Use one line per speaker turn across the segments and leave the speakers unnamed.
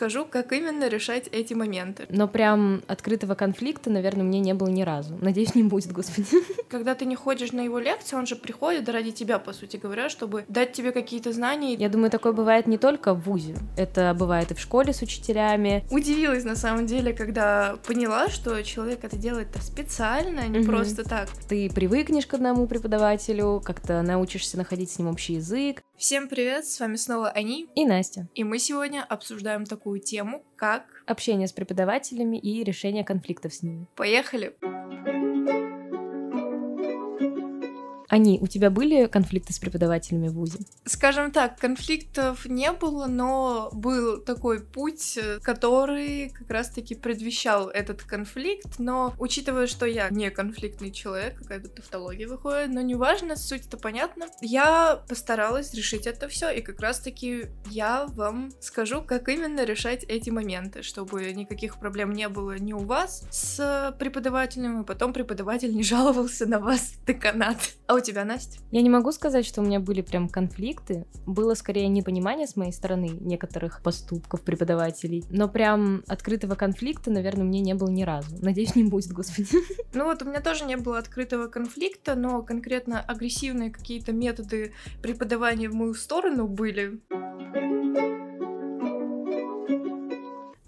скажу, как именно решать эти моменты.
Но прям открытого конфликта, наверное, мне не было ни разу. Надеюсь, не будет, господи.
Когда ты не ходишь на его лекции, он же приходит ради тебя, по сути говоря, чтобы дать тебе какие-то знания.
Я думаю, такое бывает не только в ВУЗе. Это бывает и в школе с учителями.
Удивилась, на самом деле, когда поняла, что человек это делает специально, а не угу. просто так.
Ты привыкнешь к одному преподавателю, как-то научишься находить с ним общий язык.
Всем привет, с вами снова Ани
и Настя.
И мы сегодня обсуждаем такую тему, как
общение с преподавателями и решение конфликтов с ними.
Поехали!
Они, у тебя были конфликты с преподавателями в ВУЗе?
Скажем так, конфликтов не было, но был такой путь, который как раз-таки предвещал этот конфликт, но учитывая, что я не конфликтный человек, какая-то тавтология выходит, но неважно, суть-то понятна, я постаралась решить это все, и как раз-таки я вам скажу, как именно решать эти моменты, чтобы никаких проблем не было ни у вас с преподавателем, и потом преподаватель не жаловался на вас, деканат. А у тебя, Настя?
Я не могу сказать, что у меня были прям конфликты. Было скорее непонимание с моей стороны некоторых поступков преподавателей. Но прям открытого конфликта, наверное, мне не было ни разу. Надеюсь, не будет, господи.
Ну вот у меня тоже не было открытого конфликта, но конкретно агрессивные какие-то методы преподавания в мою сторону были.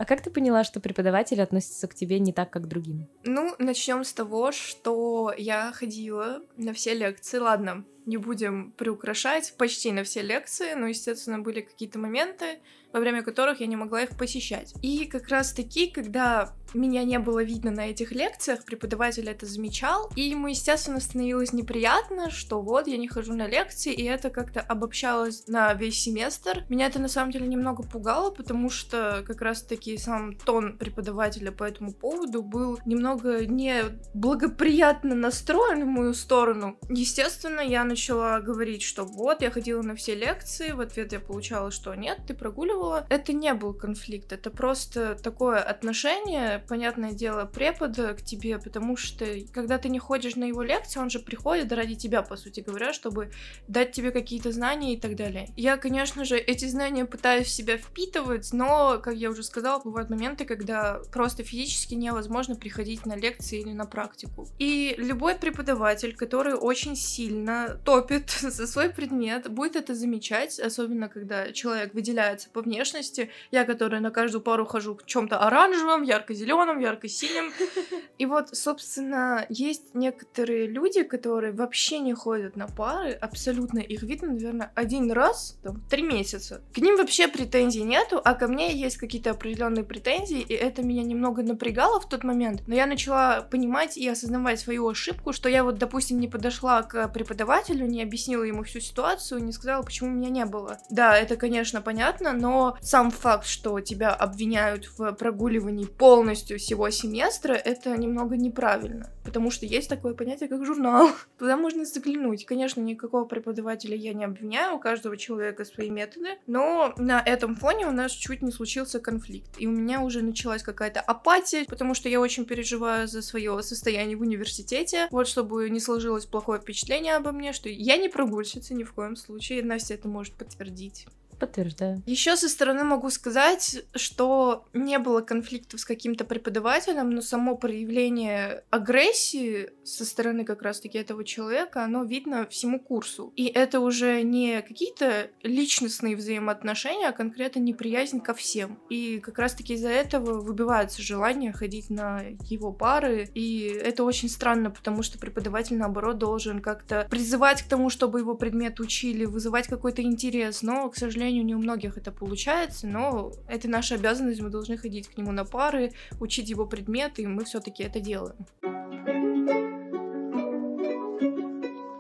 А как ты поняла, что преподаватели относятся к тебе не так, как к другим?
Ну, начнем с того, что я ходила на все лекции. Ладно, не будем приукрашать, почти на все лекции, но, естественно, были какие-то моменты, во время которых я не могла их посещать. И как раз таки, когда меня не было видно на этих лекциях, преподаватель это замечал, и ему, естественно, становилось неприятно, что вот я не хожу на лекции, и это как-то обобщалось на весь семестр. Меня это на самом деле немного пугало, потому что как раз-таки сам тон преподавателя по этому поводу был немного не благоприятно настроен в мою сторону. Естественно, я начала говорить, что вот, я ходила на все лекции, в ответ я получала, что нет, ты прогуливала. Это не был конфликт, это просто такое отношение, понятное дело, препода к тебе, потому что когда ты не ходишь на его лекции, он же приходит ради тебя, по сути говоря, чтобы дать тебе какие-то знания и так далее. Я, конечно же, эти знания пытаюсь в себя впитывать, но, как я уже сказала, бывают моменты, когда просто физически невозможно приходить на лекции или на практику. И любой преподаватель, который очень сильно топит за свой предмет, будет это замечать, особенно когда человек выделяется по внешности. Я, которая на каждую пару хожу в чем-то оранжевом, ярко-зеленом, зеленым, ярко-синим. И вот, собственно, есть некоторые люди, которые вообще не ходят на пары, абсолютно их видно, наверное, один раз, там, три месяца. К ним вообще претензий нету, а ко мне есть какие-то определенные претензии, и это меня немного напрягало в тот момент, но я начала понимать и осознавать свою ошибку, что я вот, допустим, не подошла к преподавателю, не объяснила ему всю ситуацию, не сказала, почему меня не было. Да, это, конечно, понятно, но сам факт, что тебя обвиняют в прогуливании полностью всего семестра, это немного неправильно, потому что есть такое понятие, как журнал. Туда можно заглянуть. Конечно, никакого преподавателя я не обвиняю, у каждого человека свои методы, но на этом фоне у нас чуть не случился конфликт, и у меня уже началась какая-то апатия, потому что я очень переживаю за свое состояние в университете, вот чтобы не сложилось плохое впечатление обо мне, что я не прогульщица ни в коем случае, Настя это может подтвердить.
Подтверждаю.
Еще со стороны могу сказать, что не было конфликтов с каким-то преподавателем, но само проявление агрессии со стороны как раз-таки этого человека, оно видно всему курсу. И это уже не какие-то личностные взаимоотношения, а конкретно неприязнь ко всем. И как раз-таки из-за этого выбивается желание ходить на его пары. И это очень странно, потому что преподаватель, наоборот, должен как-то призывать к тому, чтобы его предмет учили, вызывать какой-то интерес. Но, к сожалению, сожалению, не у многих это получается, но это наша обязанность, мы должны ходить к нему на пары, учить его предметы, и мы все-таки это делаем.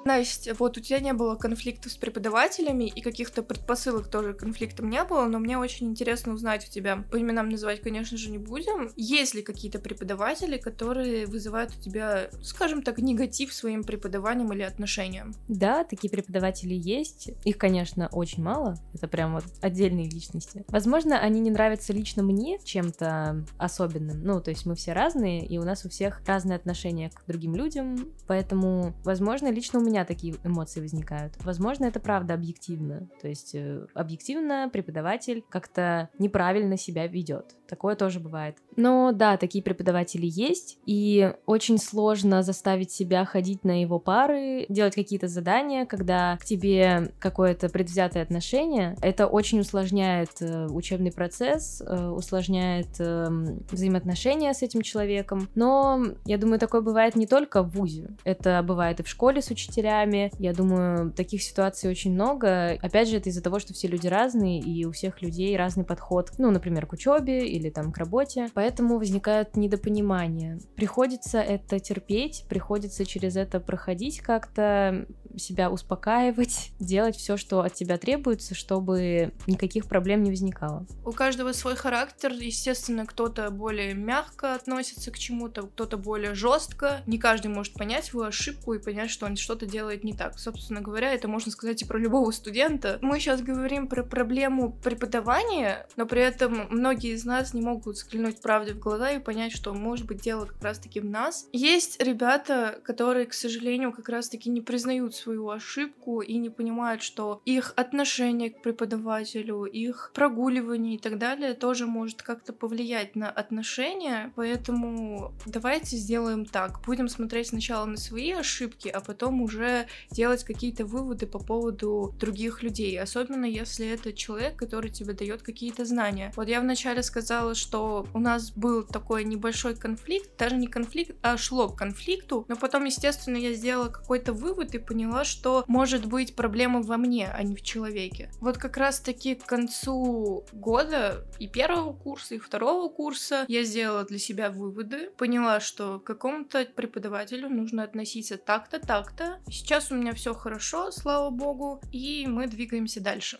Настя, вот у тебя не было конфликтов с преподавателями и каких-то предпосылок тоже конфликтом не было, но мне очень интересно узнать у тебя, по именам называть, конечно же, не будем, есть ли какие-то преподаватели, которые вызывают у тебя, скажем так, негатив своим преподаванием или отношением?
Да, такие преподаватели есть. Их, конечно, очень мало. Это прям вот отдельные личности. Возможно, они не нравятся лично мне чем-то особенным. Ну, то есть мы все разные, и у нас у всех разные отношения к другим людям, поэтому, возможно, лично у меня меня такие эмоции возникают. Возможно, это правда объективно. То есть э, объективно преподаватель как-то неправильно себя ведет. Такое тоже бывает. Но да, такие преподаватели есть, и очень сложно заставить себя ходить на его пары, делать какие-то задания, когда к тебе какое-то предвзятое отношение. Это очень усложняет э, учебный процесс, э, усложняет э, взаимоотношения с этим человеком. Но я думаю, такое бывает не только в ВУЗе. Это бывает и в школе с учителями. Я думаю, таких ситуаций очень много. Опять же, это из-за того, что все люди разные, и у всех людей разный подход, ну, например, к учебе или там к работе. Поэтому возникает недопонимание. Приходится это терпеть, приходится через это проходить как-то, себя успокаивать, делать все, что от тебя требуется, чтобы никаких проблем не возникало.
У каждого свой характер. Естественно, кто-то более мягко относится к чему-то, кто-то более жестко. Не каждый может понять свою ошибку и понять, что он что-то делает не так. Собственно говоря, это можно сказать и про любого студента. Мы сейчас говорим про проблему преподавания, но при этом многие из нас не могут взглянуть правде в глаза и понять, что может быть дело как раз-таки в нас. Есть ребята, которые, к сожалению, как раз-таки не признают свою ошибку и не понимают, что их отношение к преподавателю, их прогуливание и так далее тоже может как-то повлиять на отношения. Поэтому давайте сделаем так. Будем смотреть сначала на свои ошибки, а потом уже делать какие-то выводы по поводу других людей. Особенно если это человек, который тебе дает какие-то знания. Вот я вначале сказала, что у нас был такой небольшой конфликт, даже не конфликт, а шло к конфликту, но потом, естественно, я сделала какой-то вывод и поняла, поняла, что может быть проблема во мне, а не в человеке. Вот как раз-таки к концу года и первого курса, и второго курса я сделала для себя выводы, поняла, что к какому-то преподавателю нужно относиться так-то, так-то. Сейчас у меня все хорошо, слава богу, и мы двигаемся дальше.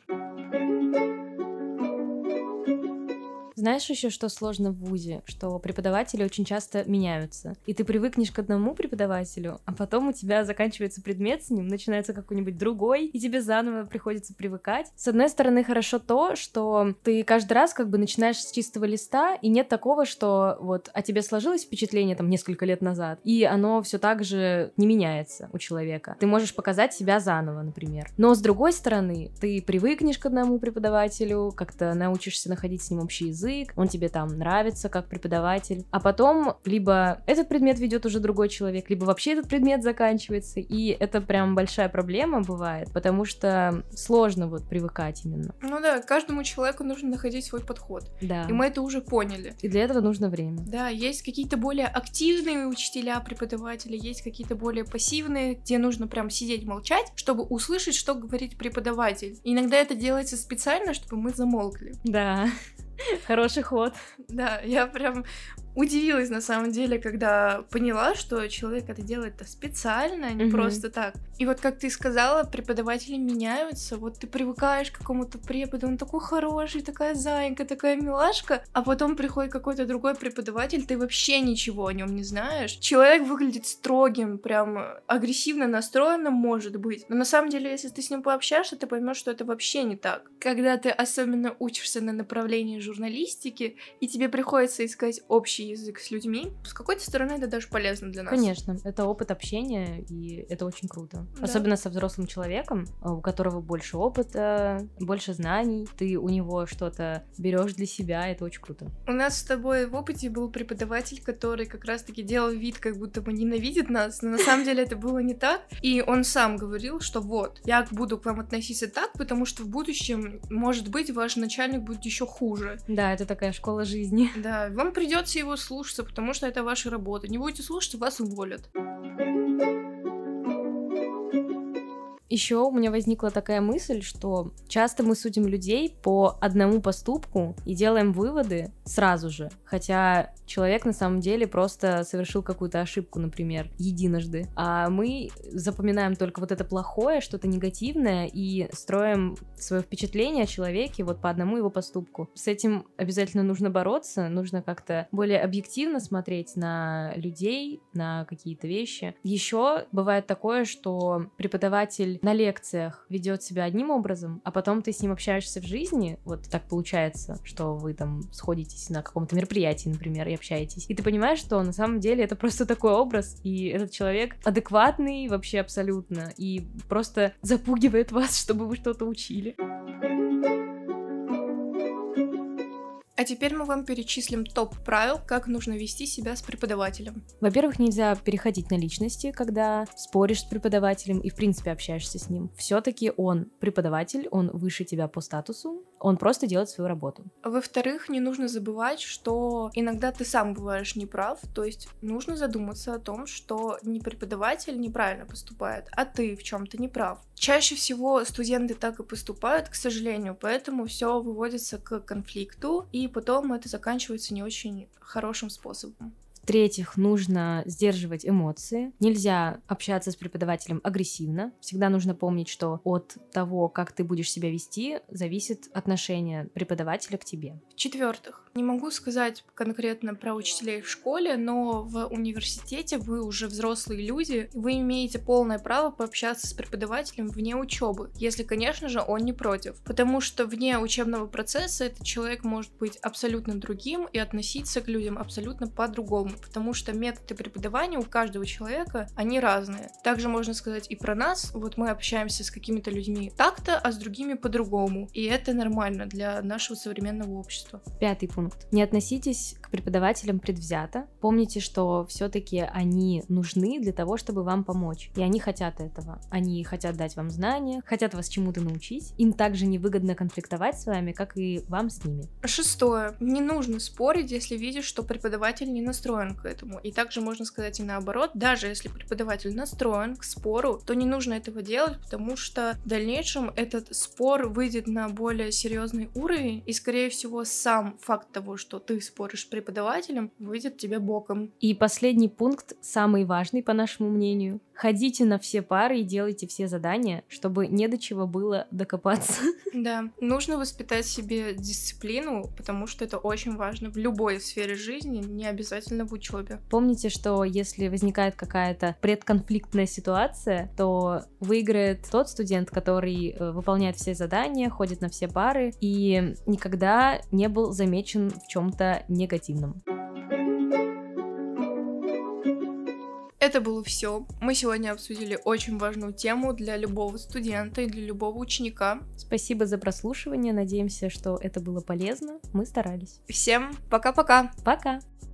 Знаешь еще, что сложно в ВУЗе? Что преподаватели очень часто меняются. И ты привыкнешь к одному преподавателю, а потом у тебя заканчивается предмет с ним, начинается какой-нибудь другой, и тебе заново приходится привыкать. С одной стороны, хорошо то, что ты каждый раз как бы начинаешь с чистого листа, и нет такого, что вот о тебе сложилось впечатление там несколько лет назад, и оно все так же не меняется у человека. Ты можешь показать себя заново, например. Но с другой стороны, ты привыкнешь к одному преподавателю, как-то научишься находить с ним общий язык, язык, он тебе там нравится как преподаватель, а потом либо этот предмет ведет уже другой человек, либо вообще этот предмет заканчивается, и это прям большая проблема бывает, потому что сложно вот привыкать именно.
Ну да, каждому человеку нужно находить свой подход.
Да.
И мы это уже поняли.
И для этого нужно время.
Да, есть какие-то более активные учителя, преподаватели, есть какие-то более пассивные, где нужно прям сидеть молчать, чтобы услышать, что говорит преподаватель. И иногда это делается специально, чтобы мы замолкли.
Да. Хороший ход.
Да, я прям удивилась на самом деле, когда поняла, что человек это делает-то специально, а не mm-hmm. просто так. И вот как ты сказала, преподаватели меняются, вот ты привыкаешь к какому-то преподу, он такой хороший, такая зайка, такая милашка, а потом приходит какой-то другой преподаватель, ты вообще ничего о нем не знаешь. Человек выглядит строгим, прям агрессивно настроенным, может быть, но на самом деле, если ты с ним пообщаешься, ты поймешь, что это вообще не так. Когда ты особенно учишься на направлении журналистики, и тебе приходится искать общий общий язык с людьми. С какой-то стороны это даже полезно для нас.
Конечно, это опыт общения, и это очень круто. Да. Особенно со взрослым человеком, у которого больше опыта, больше знаний, ты у него что-то берешь для себя, это очень круто.
У нас с тобой в опыте был преподаватель, который как раз-таки делал вид, как будто бы ненавидит нас, но на самом деле это было не так. И он сам говорил, что вот, я буду к вам относиться так, потому что в будущем, может быть, ваш начальник будет еще хуже.
Да, это такая школа жизни.
Да, вам придется его его слушаться, потому что это ваша работа. Не будете слушаться, вас уволят.
Еще у меня возникла такая мысль, что часто мы судим людей по одному поступку и делаем выводы сразу же, хотя человек на самом деле просто совершил какую-то ошибку, например, единожды, а мы запоминаем только вот это плохое, что-то негативное и строим свое впечатление о человеке вот по одному его поступку. С этим обязательно нужно бороться, нужно как-то более объективно смотреть на людей, на какие-то вещи. Еще бывает такое, что преподаватель на лекциях ведет себя одним образом, а потом ты с ним общаешься в жизни, вот так получается, что вы там сходитесь на каком-то мероприятии, например, и общаетесь, и ты понимаешь, что на самом деле это просто такой образ, и этот человек адекватный вообще абсолютно, и просто запугивает вас, чтобы вы что-то учили.
А теперь мы вам перечислим топ правил, как нужно вести себя с преподавателем.
Во-первых, нельзя переходить на личности, когда споришь с преподавателем и, в принципе, общаешься с ним. Все-таки он преподаватель, он выше тебя по статусу, он просто делает свою работу.
Во-вторых, не нужно забывать, что иногда ты сам бываешь неправ, то есть нужно задуматься о том, что не преподаватель неправильно поступает, а ты в чем-то неправ. Чаще всего студенты так и поступают, к сожалению, поэтому все выводится к конфликту, и потом это заканчивается не очень хорошим способом.
В-третьих, нужно сдерживать эмоции. Нельзя общаться с преподавателем агрессивно. Всегда нужно помнить, что от того, как ты будешь себя вести, зависит отношение преподавателя к тебе.
В-четвертых, не могу сказать конкретно про учителей в школе, но в университете вы уже взрослые люди, вы имеете полное право пообщаться с преподавателем вне учебы, если, конечно же, он не против. Потому что вне учебного процесса этот человек может быть абсолютно другим и относиться к людям абсолютно по-другому потому что методы преподавания у каждого человека, они разные. Также можно сказать и про нас, вот мы общаемся с какими-то людьми так-то, а с другими по-другому, и это нормально для нашего современного общества.
Пятый пункт. Не относитесь к преподавателям предвзято. Помните, что все-таки они нужны для того, чтобы вам помочь, и они хотят этого. Они хотят дать вам знания, хотят вас чему-то научить. Им также невыгодно конфликтовать с вами, как и вам с ними.
Шестое. Не нужно спорить, если видишь, что преподаватель не настроен настроен к этому. И также можно сказать и наоборот, даже если преподаватель настроен к спору, то не нужно этого делать, потому что в дальнейшем этот спор выйдет на более серьезный уровень, и, скорее всего, сам факт того, что ты споришь с преподавателем, выйдет тебе боком.
И последний пункт, самый важный, по нашему мнению. Ходите на все пары и делайте все задания, чтобы не до чего было докопаться.
Да, нужно воспитать себе дисциплину, потому что это очень важно в любой сфере жизни, не обязательно в учебе.
Помните, что если возникает какая-то предконфликтная ситуация, то выиграет тот студент, который э, выполняет все задания, ходит на все пары и никогда не был замечен в чем-то негативном.
Это было все. Мы сегодня обсудили очень важную тему для любого студента и для любого ученика.
Спасибо за прослушивание. Надеемся, что это было полезно. Мы старались.
Всем пока-пока.
Пока. -пока. пока.